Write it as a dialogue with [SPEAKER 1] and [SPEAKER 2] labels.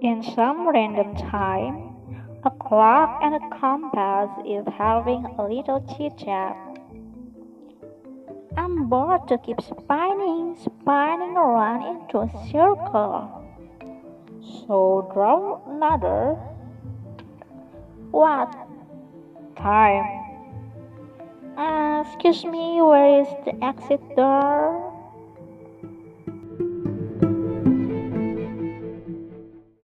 [SPEAKER 1] In some random time, a clock and a compass is having a little chit chat. I'm bored to keep spinning, spinning around into a circle. So draw another. What? Time. Uh, excuse me, where is the exit door?